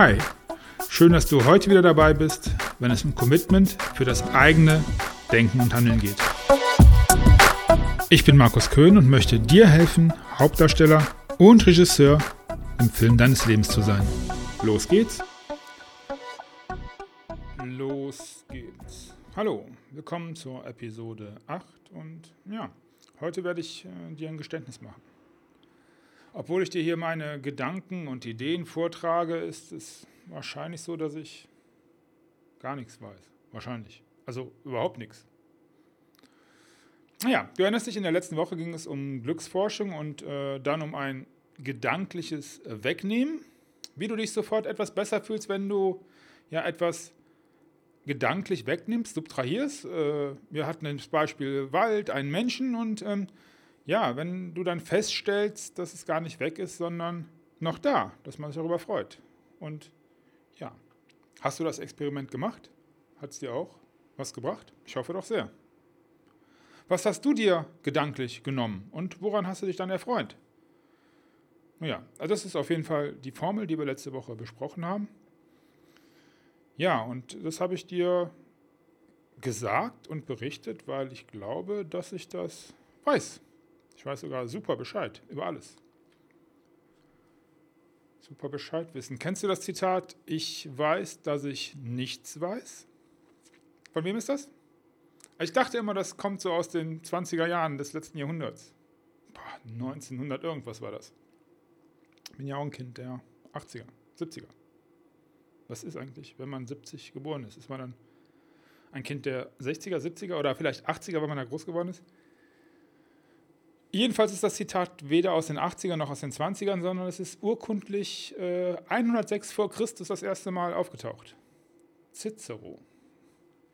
Hi, schön, dass du heute wieder dabei bist, wenn es um Commitment für das eigene Denken und Handeln geht. Ich bin Markus Köhn und möchte dir helfen, Hauptdarsteller und Regisseur im Film deines Lebens zu sein. Los geht's! Los geht's. Hallo, willkommen zur Episode 8 und ja, heute werde ich äh, dir ein Geständnis machen. Obwohl ich dir hier meine Gedanken und Ideen vortrage, ist es wahrscheinlich so, dass ich gar nichts weiß. Wahrscheinlich. Also überhaupt nichts. Naja, du erinnerst dich, in der letzten Woche ging es um Glücksforschung und äh, dann um ein gedankliches Wegnehmen. Wie du dich sofort etwas besser fühlst, wenn du ja etwas gedanklich wegnimmst, subtrahierst. Äh, wir hatten das Beispiel Wald, einen Menschen und ähm, ja, wenn du dann feststellst, dass es gar nicht weg ist, sondern noch da, dass man sich darüber freut. Und ja, hast du das Experiment gemacht? Hat es dir auch was gebracht? Ich hoffe doch sehr. Was hast du dir gedanklich genommen und woran hast du dich dann erfreut? Ja, also das ist auf jeden Fall die Formel, die wir letzte Woche besprochen haben. Ja, und das habe ich dir gesagt und berichtet, weil ich glaube, dass ich das weiß. Ich weiß sogar super Bescheid über alles. Super Bescheid wissen. Kennst du das Zitat, ich weiß, dass ich nichts weiß? Von wem ist das? Ich dachte immer, das kommt so aus den 20er Jahren des letzten Jahrhunderts. Boah, 1900 irgendwas war das. Bin ja auch ein Kind der 80er, 70er. Was ist eigentlich, wenn man 70 geboren ist? Ist man dann ein Kind der 60er, 70er oder vielleicht 80er, wenn man da groß geworden ist? Jedenfalls ist das Zitat weder aus den 80ern noch aus den 20ern, sondern es ist urkundlich äh, 106 vor Christus das erste Mal aufgetaucht. Cicero.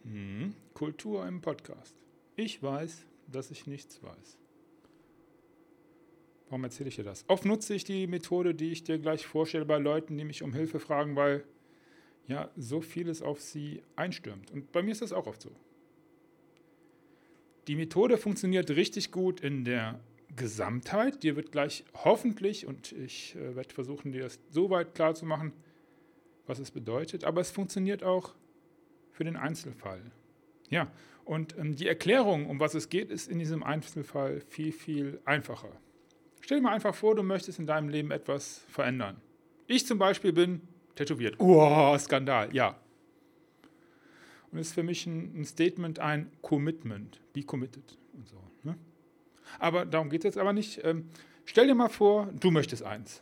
Hm. Kultur im Podcast. Ich weiß, dass ich nichts weiß. Warum erzähle ich dir das? Oft nutze ich die Methode, die ich dir gleich vorstelle, bei Leuten, die mich um Hilfe fragen, weil ja so vieles auf sie einstürmt. Und bei mir ist das auch oft so. Die Methode funktioniert richtig gut in der Gesamtheit. Dir wird gleich hoffentlich, und ich äh, werde versuchen, dir das so weit klar zu machen, was es bedeutet, aber es funktioniert auch für den Einzelfall. Ja, und ähm, die Erklärung, um was es geht, ist in diesem Einzelfall viel, viel einfacher. Stell dir mal einfach vor, du möchtest in deinem Leben etwas verändern. Ich zum Beispiel bin tätowiert. Oh, Skandal, ja. Und ist für mich ein, Statement, ein Commitment. Be committed und so. Ne? Aber darum geht es jetzt aber nicht. Ähm, stell dir mal vor, du möchtest eins.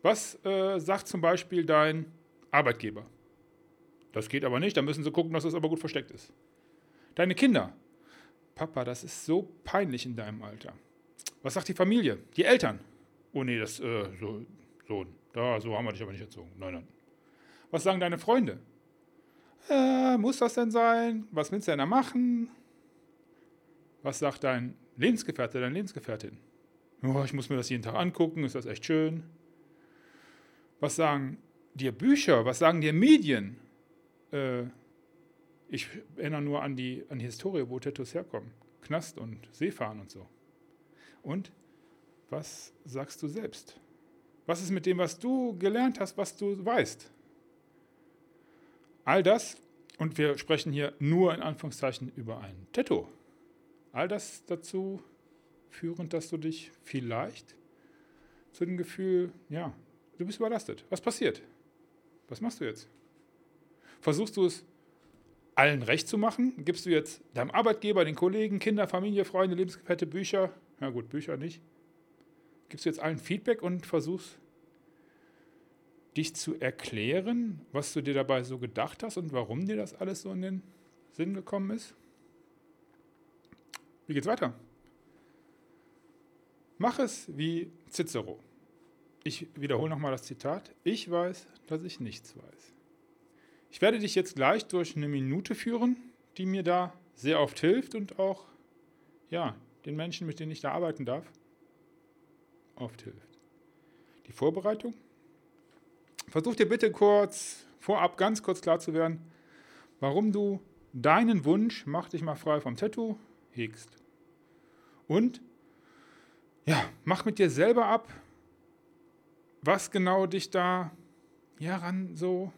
Was äh, sagt zum Beispiel dein Arbeitgeber? Das geht aber nicht, da müssen sie gucken, dass das aber gut versteckt ist. Deine Kinder. Papa, das ist so peinlich in deinem Alter. Was sagt die Familie? Die Eltern. Oh nee, das, äh, so, so, da, so haben wir dich aber nicht erzogen. Nein, nein. Was sagen deine Freunde? Äh, muss das denn sein? Was willst du denn da machen? Was sagt dein Lebensgefährte, deine Lebensgefährtin? Oh, ich muss mir das jeden Tag angucken, ist das echt schön. Was sagen dir Bücher? Was sagen dir Medien? Äh, ich erinnere nur an die, an die Historie, wo Tattoos herkommen. Knast und Seefahren und so. Und was sagst du selbst? Was ist mit dem, was du gelernt hast, was du weißt? All das, und wir sprechen hier nur in Anführungszeichen über ein Tattoo, all das dazu führend, dass du dich vielleicht zu dem Gefühl, ja, du bist überlastet. Was passiert? Was machst du jetzt? Versuchst du es allen recht zu machen? Gibst du jetzt deinem Arbeitgeber, den Kollegen, Kinder, Familie, Freunde, Lebensgefährte, Bücher? Ja gut, Bücher nicht. Gibst du jetzt allen Feedback und versuchst dich zu erklären, was du dir dabei so gedacht hast und warum dir das alles so in den Sinn gekommen ist? Wie geht's weiter? Mach es wie Cicero. Ich wiederhole nochmal das Zitat. Ich weiß, dass ich nichts weiß. Ich werde dich jetzt gleich durch eine Minute führen, die mir da sehr oft hilft und auch ja, den Menschen, mit denen ich da arbeiten darf, oft hilft. Die Vorbereitung Versuch dir bitte kurz, vorab ganz kurz klar zu werden, warum du deinen Wunsch, mach dich mal frei vom Tattoo, hegst. Und ja, mach mit dir selber ab, was genau dich da ja, ran so,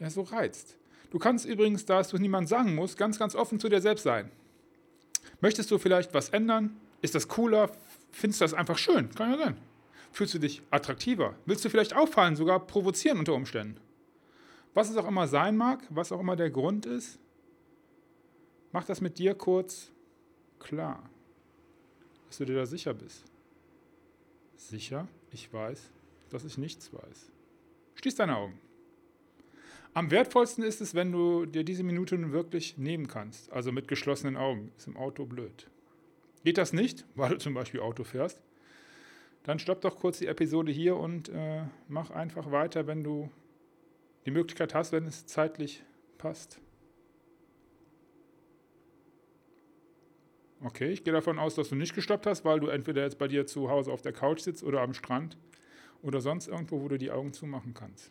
ja, so reizt. Du kannst übrigens, da es niemand sagen musst, ganz, ganz offen zu dir selbst sein. Möchtest du vielleicht was ändern? Ist das cooler? Findest du das einfach schön? Kann ja sein. Fühlst du dich attraktiver? Willst du vielleicht auffallen, sogar provozieren unter Umständen? Was es auch immer sein mag, was auch immer der Grund ist, mach das mit dir kurz klar, dass du dir da sicher bist. Sicher, ich weiß, dass ich nichts weiß. Schließ deine Augen. Am wertvollsten ist es, wenn du dir diese Minute nun wirklich nehmen kannst, also mit geschlossenen Augen. Ist im Auto blöd. Geht das nicht, weil du zum Beispiel Auto fährst, dann stopp doch kurz die Episode hier und äh, mach einfach weiter, wenn du die Möglichkeit hast, wenn es zeitlich passt. Okay, ich gehe davon aus, dass du nicht gestoppt hast, weil du entweder jetzt bei dir zu Hause auf der Couch sitzt oder am Strand oder sonst irgendwo, wo du die Augen zumachen kannst.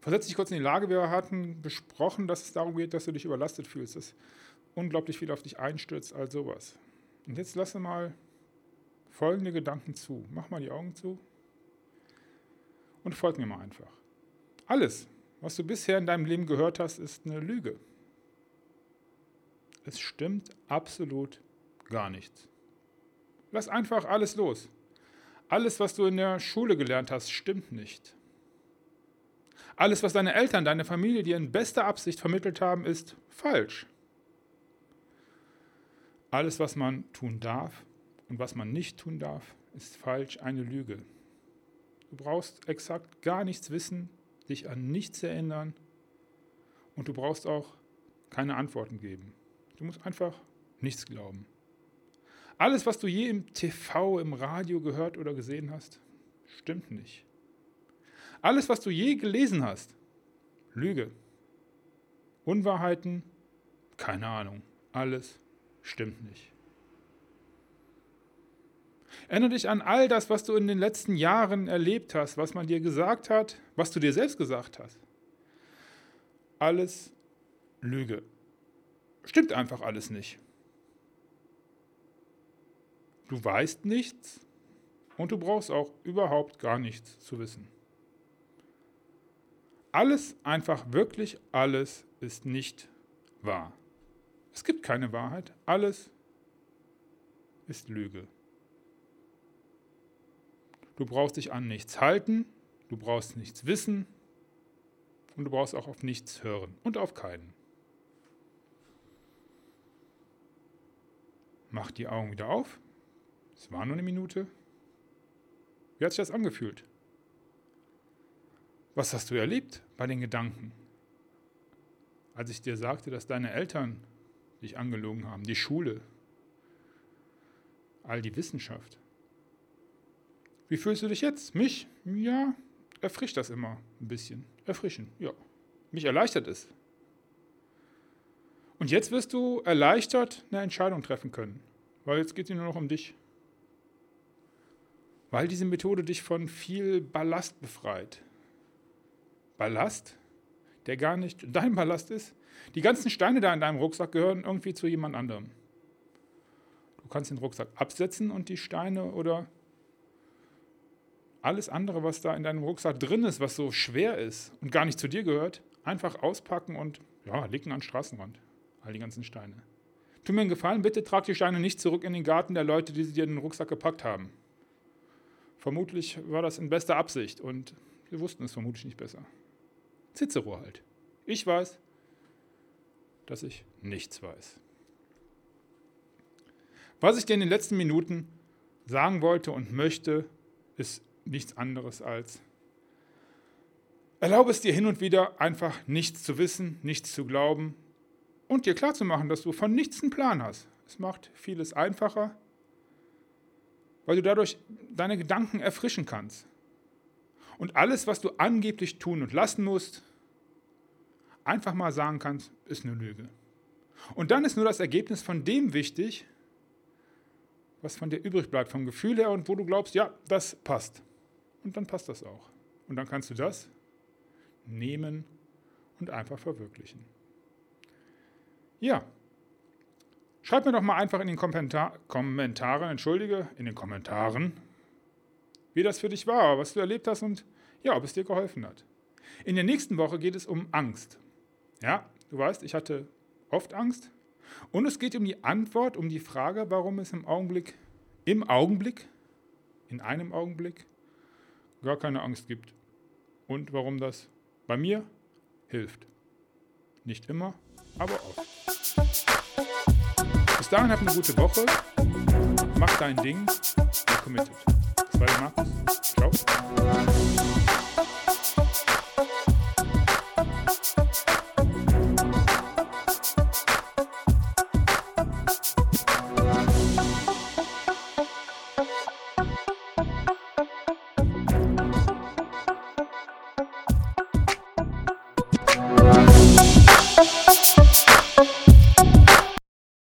Versetz dich kurz in die Lage. Wir hatten besprochen, dass es darum geht, dass du dich überlastet fühlst, dass unglaublich viel auf dich einstürzt, all sowas. Und jetzt lasse mal folgende Gedanken zu. Mach mal die Augen zu und folg mir mal einfach. Alles, was du bisher in deinem Leben gehört hast, ist eine Lüge. Es stimmt absolut gar nichts. Lass einfach alles los. Alles, was du in der Schule gelernt hast, stimmt nicht. Alles, was deine Eltern, deine Familie dir in bester Absicht vermittelt haben, ist falsch. Alles, was man tun darf und was man nicht tun darf, ist falsch, eine Lüge. Du brauchst exakt gar nichts wissen, dich an nichts erinnern und du brauchst auch keine Antworten geben. Du musst einfach nichts glauben. Alles, was du je im TV, im Radio gehört oder gesehen hast, stimmt nicht. Alles, was du je gelesen hast, Lüge. Unwahrheiten, keine Ahnung. Alles stimmt nicht. Erinnere dich an all das, was du in den letzten Jahren erlebt hast, was man dir gesagt hat, was du dir selbst gesagt hast. Alles Lüge. Stimmt einfach alles nicht. Du weißt nichts und du brauchst auch überhaupt gar nichts zu wissen. Alles, einfach wirklich alles ist nicht wahr. Es gibt keine Wahrheit. Alles ist Lüge. Du brauchst dich an nichts halten, du brauchst nichts wissen und du brauchst auch auf nichts hören und auf keinen. Mach die Augen wieder auf. Es war nur eine Minute. Wie hat sich das angefühlt? Was hast du erlebt bei den Gedanken? Als ich dir sagte, dass deine Eltern dich angelogen haben, die Schule, all die Wissenschaft. Wie fühlst du dich jetzt? Mich? Ja, erfrischt das immer ein bisschen. Erfrischen, ja. Mich erleichtert es. Und jetzt wirst du erleichtert eine Entscheidung treffen können, weil jetzt geht es nur noch um dich. Weil diese Methode dich von viel Ballast befreit. Ballast, der gar nicht dein Ballast ist. Die ganzen Steine da in deinem Rucksack gehören irgendwie zu jemand anderem. Du kannst den Rucksack absetzen und die Steine oder alles andere, was da in deinem Rucksack drin ist, was so schwer ist und gar nicht zu dir gehört, einfach auspacken und ja, legen an den Straßenrand. All die ganzen Steine. Tu mir einen Gefallen, bitte trag die Steine nicht zurück in den Garten der Leute, die sie dir in den Rucksack gepackt haben. Vermutlich war das in bester Absicht und sie wussten es vermutlich nicht besser. Cicero halt. Ich weiß, dass ich nichts weiß. Was ich dir in den letzten Minuten sagen wollte und möchte, ist nichts anderes als, erlaube es dir hin und wieder einfach nichts zu wissen, nichts zu glauben und dir klarzumachen, dass du von nichts einen Plan hast. Es macht vieles einfacher, weil du dadurch deine Gedanken erfrischen kannst. Und alles, was du angeblich tun und lassen musst, einfach mal sagen kannst, ist eine Lüge. Und dann ist nur das Ergebnis von dem wichtig, was von dir übrig bleibt, vom Gefühl her und wo du glaubst, ja, das passt. Und dann passt das auch. Und dann kannst du das nehmen und einfach verwirklichen. Ja, schreib mir doch mal einfach in den Kommentar Kommentaren, entschuldige, in den Kommentaren, wie das für dich war, was du erlebt hast und ja, ob es dir geholfen hat. In der nächsten Woche geht es um Angst. Ja, du weißt, ich hatte oft Angst. Und es geht um die Antwort, um die Frage, warum es im Augenblick, im Augenblick, in einem Augenblick, gar keine Angst gibt. Und warum das bei mir hilft. Nicht immer, aber oft. Bis dahin habt eine gute Woche. Mach dein Ding. Committed. Das war der Markus. Ciao.